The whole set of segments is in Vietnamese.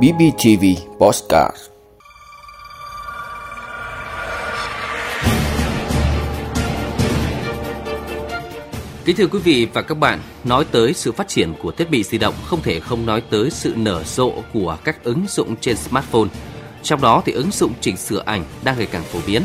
BBTV Postcard Kính thưa quý vị và các bạn, nói tới sự phát triển của thiết bị di động không thể không nói tới sự nở rộ của các ứng dụng trên smartphone. Trong đó thì ứng dụng chỉnh sửa ảnh đang ngày càng phổ biến.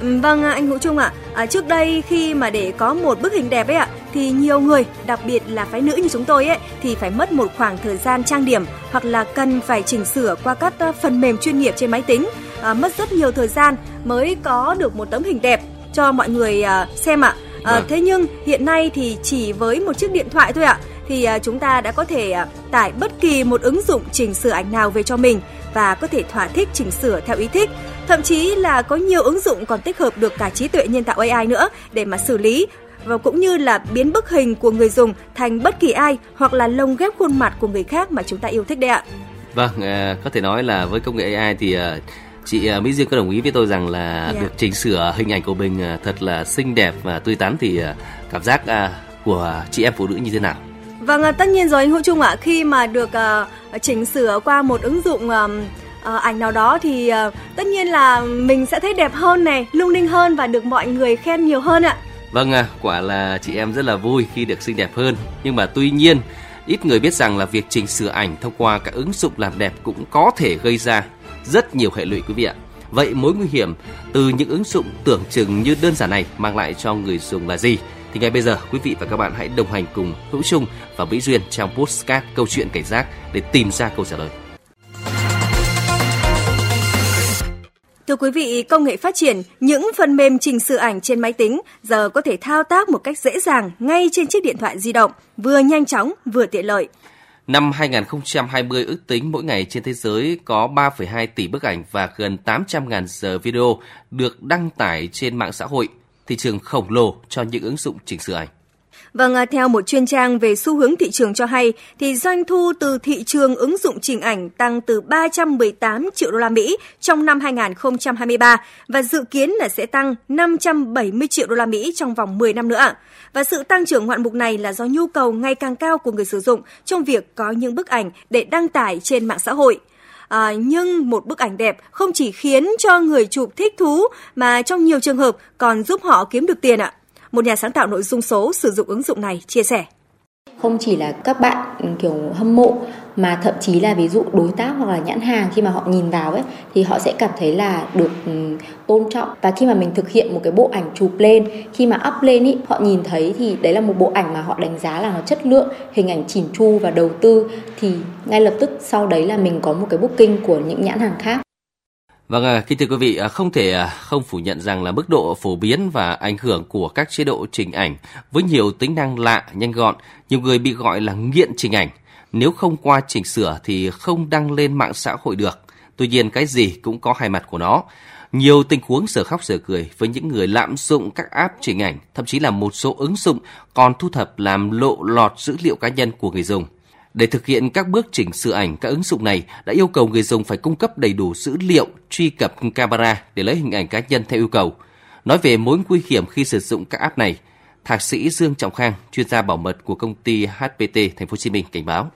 Vâng anh Hữu Trung ạ, à, trước đây khi mà để có một bức hình đẹp ấy ạ thì nhiều người, đặc biệt là phái nữ như chúng tôi ấy thì phải mất một khoảng thời gian trang điểm hoặc là cần phải chỉnh sửa qua các ờ, phần mềm chuyên nghiệp trên máy tính, à, mất rất nhiều thời gian mới có được một tấm hình đẹp cho mọi người à, xem ạ. À. Thế nhưng hiện nay thì chỉ với một chiếc điện thoại thôi ạ thì à, chúng ta đã có thể à, tải bất kỳ một ứng dụng chỉnh sửa ảnh nào về cho mình và có thể thỏa thích chỉnh sửa theo ý thích. Thậm chí là có nhiều ứng dụng còn tích hợp được cả trí tuệ nhân tạo AI nữa để mà xử lý và cũng như là biến bức hình của người dùng thành bất kỳ ai hoặc là lồng ghép khuôn mặt của người khác mà chúng ta yêu thích đấy ạ. Vâng, có thể nói là với công nghệ AI thì chị à, Mỹ Duyên có đồng ý với tôi rằng là yeah. Dạ. được chỉnh sửa hình ảnh của mình à, thật là xinh đẹp và tươi tắn thì à, cảm giác của chị em phụ nữ như thế nào? Vâng, tất nhiên rồi anh Hữu Trung ạ. Khi mà được chỉnh sửa qua một ứng dụng ảnh nào đó thì tất nhiên là mình sẽ thấy đẹp hơn này, lung linh hơn và được mọi người khen nhiều hơn ạ. Vâng, quả là chị em rất là vui khi được xinh đẹp hơn. Nhưng mà tuy nhiên, ít người biết rằng là việc chỉnh sửa ảnh thông qua các ứng dụng làm đẹp cũng có thể gây ra rất nhiều hệ lụy quý vị ạ. Vậy mối nguy hiểm từ những ứng dụng tưởng chừng như đơn giản này mang lại cho người dùng là gì? Thì ngay bây giờ quý vị và các bạn hãy đồng hành cùng Hữu Trung và Mỹ Duyên trong postcard câu chuyện cảnh giác để tìm ra câu trả lời. Thưa quý vị, công nghệ phát triển, những phần mềm chỉnh sửa ảnh trên máy tính giờ có thể thao tác một cách dễ dàng ngay trên chiếc điện thoại di động, vừa nhanh chóng vừa tiện lợi. Năm 2020 ước tính mỗi ngày trên thế giới có 3,2 tỷ bức ảnh và gần 800.000 giờ video được đăng tải trên mạng xã hội, thị trường khổng lồ cho những ứng dụng chỉnh sửa ảnh. Vâng, à, theo một chuyên trang về xu hướng thị trường cho hay, thì doanh thu từ thị trường ứng dụng chỉnh ảnh tăng từ 318 triệu đô la Mỹ trong năm 2023 và dự kiến là sẽ tăng 570 triệu đô la Mỹ trong vòng 10 năm nữa. Và sự tăng trưởng ngoạn mục này là do nhu cầu ngày càng cao của người sử dụng trong việc có những bức ảnh để đăng tải trên mạng xã hội. À, nhưng một bức ảnh đẹp không chỉ khiến cho người chụp thích thú mà trong nhiều trường hợp còn giúp họ kiếm được tiền ạ một nhà sáng tạo nội dung số sử dụng ứng dụng này, chia sẻ. Không chỉ là các bạn, kiểu, hâm mộ, mà thậm chí là ví dụ đối tác hoặc là nhãn hàng khi mà họ nhìn vào ấy, thì họ sẽ cảm thấy là được ừ, tôn trọng và khi mà mình thực hiện một cái bộ ảnh chụp lên, khi mà up lên ý, họ nhìn thấy thì đấy là một bộ ảnh mà họ đánh giá là nó chất lượng, hình ảnh chỉn chu và đầu tư, thì ngay lập tức sau đấy là mình có một cái booking của những nhãn hàng khác Vâng, à, kính thưa quý vị, à, không thể à, không phủ nhận rằng là mức độ phổ biến và ảnh hưởng của các chế độ chỉnh ảnh với nhiều tính năng lạ, nhanh gọn, nhiều người bị gọi là nghiện chỉnh ảnh. Nếu không qua chỉnh sửa thì không đăng lên mạng xã hội được. Tuy nhiên cái gì cũng có hai mặt của nó. Nhiều tình huống sở khóc sở cười với những người lạm dụng các app chỉnh ảnh, thậm chí là một số ứng dụng còn thu thập làm lộ lọt dữ liệu cá nhân của người dùng. Để thực hiện các bước chỉnh sửa ảnh, các ứng dụng này đã yêu cầu người dùng phải cung cấp đầy đủ dữ liệu truy cập camera để lấy hình ảnh cá nhân theo yêu cầu. Nói về mối nguy hiểm khi sử dụng các app này, Thạc sĩ Dương Trọng Khang, chuyên gia bảo mật của công ty HPT Thành phố Hồ Chí Minh cảnh báo.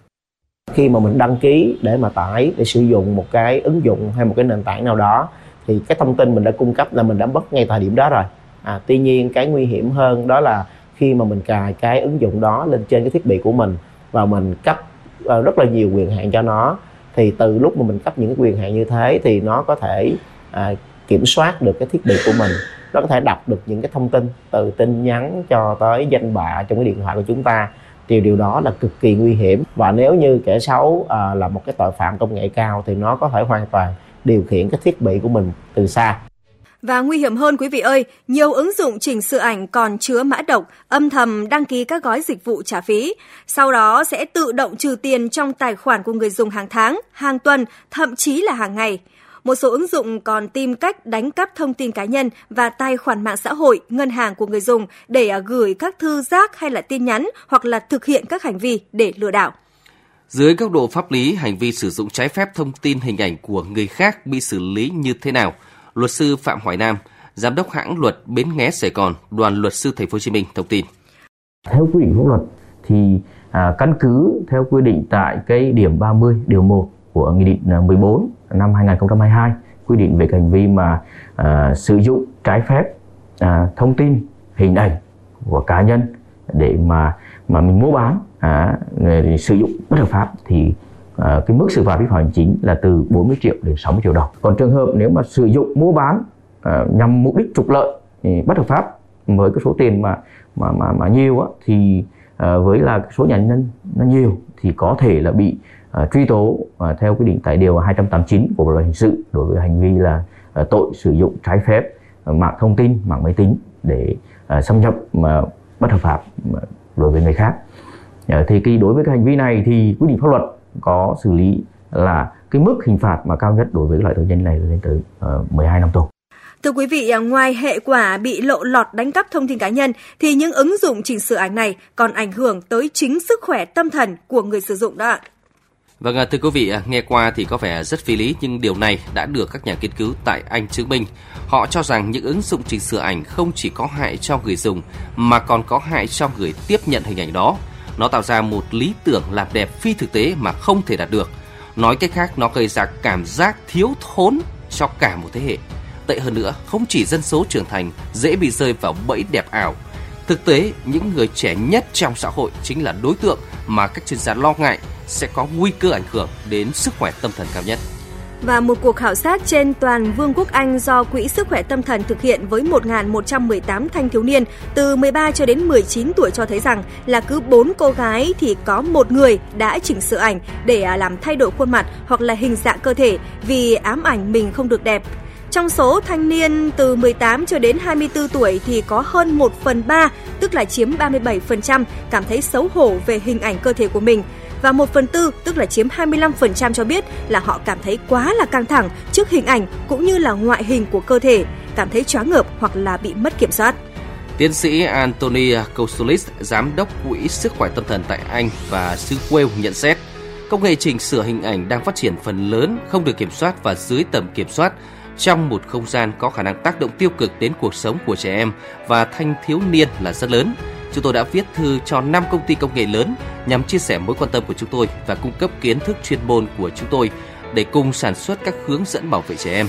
Khi mà mình đăng ký để mà tải để sử dụng một cái ứng dụng hay một cái nền tảng nào đó thì cái thông tin mình đã cung cấp là mình đã mất ngay thời điểm đó rồi. À, tuy nhiên cái nguy hiểm hơn đó là khi mà mình cài cái ứng dụng đó lên trên cái thiết bị của mình và mình cấp à, rất là nhiều quyền hạn cho nó. Thì từ lúc mà mình cấp những cái quyền hạn như thế thì nó có thể à, kiểm soát được cái thiết bị của mình. Nó có thể đọc được những cái thông tin từ tin nhắn cho tới danh bạ trong cái điện thoại của chúng ta. Thì điều đó là cực kỳ nguy hiểm. Và nếu như kẻ xấu à, là một cái tội phạm công nghệ cao thì nó có thể hoàn toàn điều khiển cái thiết bị của mình từ xa và nguy hiểm hơn quý vị ơi, nhiều ứng dụng chỉnh sửa ảnh còn chứa mã độc, âm thầm đăng ký các gói dịch vụ trả phí. Sau đó sẽ tự động trừ tiền trong tài khoản của người dùng hàng tháng, hàng tuần, thậm chí là hàng ngày. Một số ứng dụng còn tìm cách đánh cắp thông tin cá nhân và tài khoản mạng xã hội, ngân hàng của người dùng để à, gửi các thư giác hay là tin nhắn hoặc là thực hiện các hành vi để lừa đảo. Dưới góc độ pháp lý, hành vi sử dụng trái phép thông tin hình ảnh của người khác bị xử lý như thế nào? Luật sư Phạm Hoài Nam, giám đốc hãng luật Bến Nghé Sài Gòn, đoàn luật sư Thành phố Hồ Chí Minh thông tin. Theo quy định pháp luật thì à, căn cứ theo quy định tại cái điểm 30 điều 1 của nghị định à, 14 năm 2022 quy định về hành vi mà à, sử dụng trái phép à, thông tin hình ảnh của cá nhân để mà mà mình mua bán à, sử dụng bất hợp pháp thì à, cái mức xử phạt vi phạm hành chính là từ 40 triệu đến 60 triệu đồng. Còn trường hợp nếu mà sử dụng mua bán à, nhằm mục đích trục lợi thì bất hợp pháp với cái số tiền mà mà mà mà nhiều á, thì à, với là số nhà nhân nó nhiều thì có thể là bị à, truy tố theo quy định tại điều 289 của bộ luật hình sự đối với hành vi là tội sử dụng trái phép mạng thông tin, mạng máy tính để xâm nhập mà bất hợp pháp đối với người khác. Thì cái đối với cái hành vi này thì quy định pháp luật có xử lý là cái mức hình phạt mà cao nhất đối với loại tội danh này lên tới uh, 12 năm tù. Thưa quý vị, ngoài hệ quả bị lộ lọt đánh cắp thông tin cá nhân thì những ứng dụng chỉnh sửa ảnh này còn ảnh hưởng tới chính sức khỏe tâm thần của người sử dụng đó ạ. Vâng, thưa quý vị, nghe qua thì có vẻ rất phi lý nhưng điều này đã được các nhà nghiên cứu tại Anh chứng minh. Họ cho rằng những ứng dụng chỉnh sửa ảnh không chỉ có hại cho người dùng mà còn có hại cho người tiếp nhận hình ảnh đó. Nó tạo ra một lý tưởng làm đẹp phi thực tế mà không thể đạt được. Nói cách khác, nó gây ra cảm giác thiếu thốn cho cả một thế hệ. Tệ hơn nữa, không chỉ dân số trưởng thành dễ bị rơi vào bẫy đẹp ảo. Thực tế, những người trẻ nhất trong xã hội chính là đối tượng mà các chuyên gia lo ngại sẽ có nguy cơ ảnh hưởng đến sức khỏe tâm thần cao nhất. Và một cuộc khảo sát trên toàn Vương quốc Anh do Quỹ Sức khỏe Tâm thần thực hiện với 1.118 thanh thiếu niên từ 13 cho đến 19 tuổi cho thấy rằng là cứ 4 cô gái thì có một người đã chỉnh sửa ảnh để à, làm thay đổi khuôn mặt hoặc là hình dạng cơ thể vì ám ảnh mình không được đẹp. Trong số thanh niên từ 18 cho đến 24 tuổi thì có hơn 1 phần 3, tức là chiếm 37%, cảm thấy xấu hổ về hình ảnh cơ thể của mình và 1 phần tư, tức là chiếm 25% cho biết là họ cảm thấy quá là căng thẳng trước hình ảnh cũng như là ngoại hình của cơ thể, cảm thấy choáng ngợp hoặc là bị mất kiểm soát. Tiến sĩ Anthony Kostulis, giám đốc quỹ sức khỏe tâm thần tại Anh và xứ Wales nhận xét, công nghệ chỉnh sửa hình ảnh đang phát triển phần lớn không được kiểm soát và dưới tầm kiểm soát trong một không gian có khả năng tác động tiêu cực đến cuộc sống của trẻ em và thanh thiếu niên là rất lớn chúng tôi đã viết thư cho 5 công ty công nghệ lớn nhằm chia sẻ mối quan tâm của chúng tôi và cung cấp kiến thức chuyên môn của chúng tôi để cùng sản xuất các hướng dẫn bảo vệ trẻ em.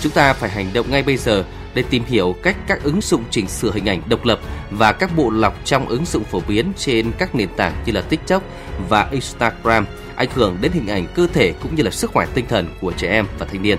Chúng ta phải hành động ngay bây giờ để tìm hiểu cách các ứng dụng chỉnh sửa hình ảnh độc lập và các bộ lọc trong ứng dụng phổ biến trên các nền tảng như là TikTok và Instagram, ảnh hưởng đến hình ảnh cơ thể cũng như là sức khỏe tinh thần của trẻ em và thanh niên.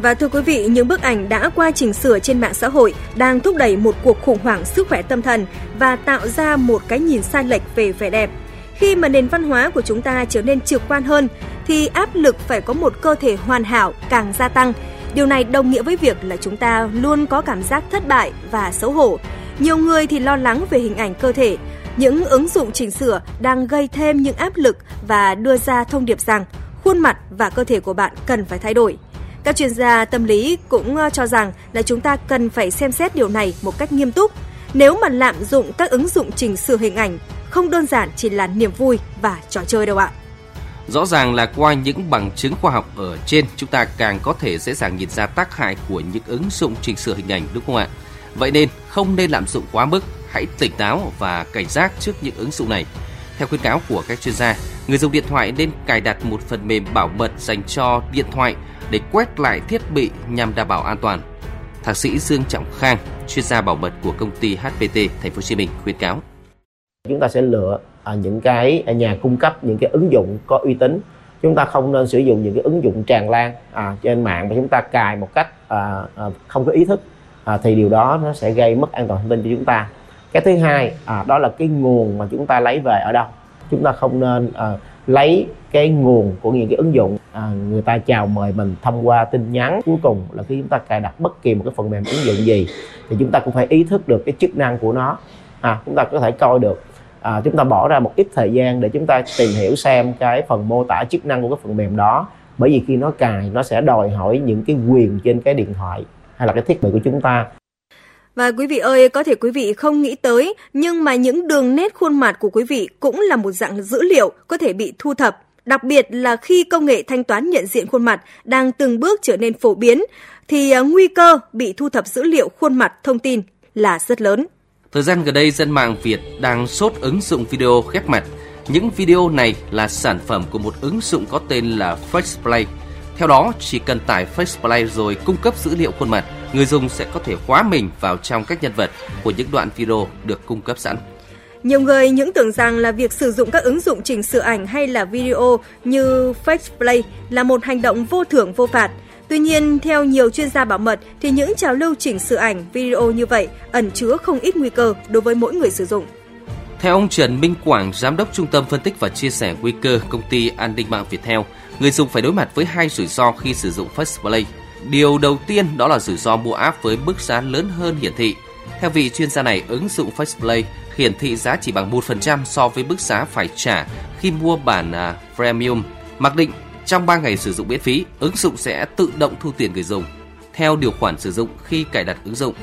Và thưa quý vị, những bức ảnh đã qua chỉnh sửa trên mạng xã hội đang thúc đẩy một cuộc khủng hoảng sức khỏe tâm thần và tạo ra một cái nhìn sai lệch về vẻ đẹp. Khi mà nền văn hóa của chúng ta trở nên trực quan hơn thì áp lực phải có một cơ thể hoàn hảo càng gia tăng. Điều này đồng nghĩa với việc là chúng ta luôn có cảm giác thất bại và xấu hổ. Nhiều người thì lo lắng về hình ảnh cơ thể. Những ứng dụng chỉnh sửa đang gây thêm những áp lực và đưa ra thông điệp rằng khuôn mặt và cơ thể của bạn cần phải thay đổi. Các chuyên gia tâm lý cũng ờ, cho rằng là chúng ta cần phải xem xét điều này một cách nghiêm túc. Nếu mà lạm dụng các ứng dụng chỉnh sửa hình ảnh không đơn giản chỉ là niềm vui và trò chơi đâu ạ. Rõ ràng là qua những bằng chứng khoa học ở trên, chúng ta càng có thể dễ dàng nhìn ra tác hại của những ứng dụng chỉnh sửa hình ảnh đúng không ạ? Vậy nên không nên lạm dụng quá mức, hãy tỉnh táo và cảnh giác trước những ứng dụng này. Theo khuyến cáo của các chuyên gia, người dùng điện thoại nên cài đặt một phần mềm bảo mật dành cho điện thoại để quét lại thiết bị nhằm đảm bảo an toàn. Thạc sĩ Dương Trọng Khang, chuyên gia bảo mật của công ty HPT Thành phố Hồ Chí Minh khuyến cáo. Chúng ta sẽ lựa à, những cái à, nhà cung cấp những cái ứng dụng có uy tín. Chúng ta không nên sử dụng những cái ứng dụng tràn lan à, trên mạng mà chúng ta cài một cách à, à, không có ý thức à, thì điều đó nó sẽ gây mất an toàn thông tin cho chúng ta. Cái thứ hai à, đó là cái nguồn mà chúng ta lấy về ở đâu. Chúng ta không nên à, lấy cái nguồn của những cái ứng dụng à, người ta chào mời mình thông qua tin nhắn. Cuối cùng là khi chúng ta cài đặt bất kỳ một cái phần mềm ứng dụng gì thì chúng ta cũng phải ý thức được cái chức năng của nó. À, chúng ta có thể coi được à, chúng ta bỏ ra một ít thời gian để chúng ta tìm hiểu xem cái phần mô tả chức năng của cái phần mềm đó. Bởi vì khi nó cài nó sẽ đòi hỏi những cái quyền trên cái điện thoại hay là cái thiết bị của chúng ta và quý vị ơi, có thể quý vị không nghĩ tới, nhưng mà những đường nét khuôn mặt của quý vị cũng là một dạng dữ liệu có thể bị thu thập. Đặc biệt là khi công nghệ thanh toán nhận diện khuôn mặt đang từng bước trở nên phổ biến, thì à, nguy cơ bị thu thập dữ liệu khuôn mặt thông tin là rất lớn. Thời gian gần đây, dân mạng Việt đang sốt ứng dụng video ghép mặt. Những video này là sản phẩm của một ứng dụng có tên là FacePlay. Theo đó, chỉ cần tải FacePlay rồi cung cấp dữ liệu khuôn mặt, người dùng sẽ có thể khóa mình vào trong các nhân vật của những đoạn video được cung cấp sẵn. Nhiều người những tưởng rằng là việc sử dụng các ứng dụng chỉnh sửa ảnh hay là video như FacePlay là một hành động vô thưởng vô phạt. Tuy nhiên, theo nhiều chuyên gia bảo mật thì những trào lưu chỉnh sửa ảnh, video như vậy ẩn chứa không ít nguy cơ đối với mỗi người sử dụng. Theo ông Trần Minh Quảng, giám đốc trung tâm phân tích và chia sẻ nguy cơ công ty an ninh mạng Viettel, người dùng phải đối mặt với hai rủi ro khi sử dụng FacePlay. Điều đầu tiên đó là rủi ro mua app với mức giá lớn hơn hiển thị. Theo vị chuyên gia này, ứng dụng FacePlay hiển thị giá chỉ bằng 1% so với mức giá phải trả khi mua bản uh, Premium. Mặc định trong 3 ngày sử dụng miễn phí, ứng dụng sẽ tự động thu tiền người dùng theo điều khoản sử dụng khi cài đặt ứng dụng.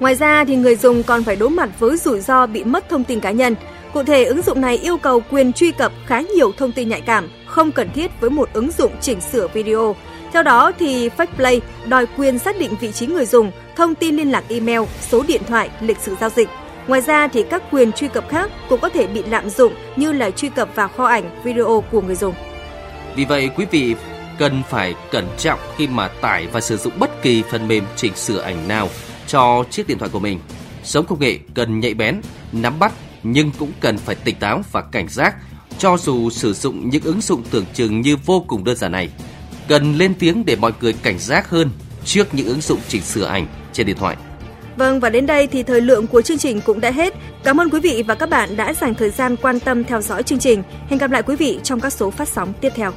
Ngoài ra thì người dùng còn phải đối mặt với rủi ro bị mất thông tin cá nhân. Cụ thể, ứng dụng này yêu cầu quyền truy cập khá nhiều thông tin nhạy cảm, không cần thiết với một ứng dụng chỉnh sửa video. Theo đó thì FacePlay đòi quyền xác định vị trí người dùng, thông tin liên lạc email, số điện thoại, lịch sử giao dịch. Ngoài ra thì các quyền truy cập khác cũng có thể bị lạm dụng như là truy cập vào kho ảnh, video của người dùng. Vì vậy quý vị cần phải cẩn trọng khi mà tải và sử dụng bất kỳ phần mềm chỉnh sửa ảnh nào cho chiếc điện thoại của mình. Sống công nghệ cần nhạy bén, nắm bắt nhưng cũng cần phải tỉnh táo và cảnh giác cho dù sử dụng những ứng dụng tưởng chừng như vô cùng đơn giản này. Cần lên tiếng để mọi người cảnh giác hơn trước những ứng dụng chỉnh sửa ảnh trên điện thoại. Vâng và đến đây thì thời lượng của chương trình cũng đã hết. Cảm ơn quý vị và các bạn đã dành thời gian quan tâm theo dõi chương trình. Hẹn gặp lại quý vị trong các số phát sóng tiếp theo.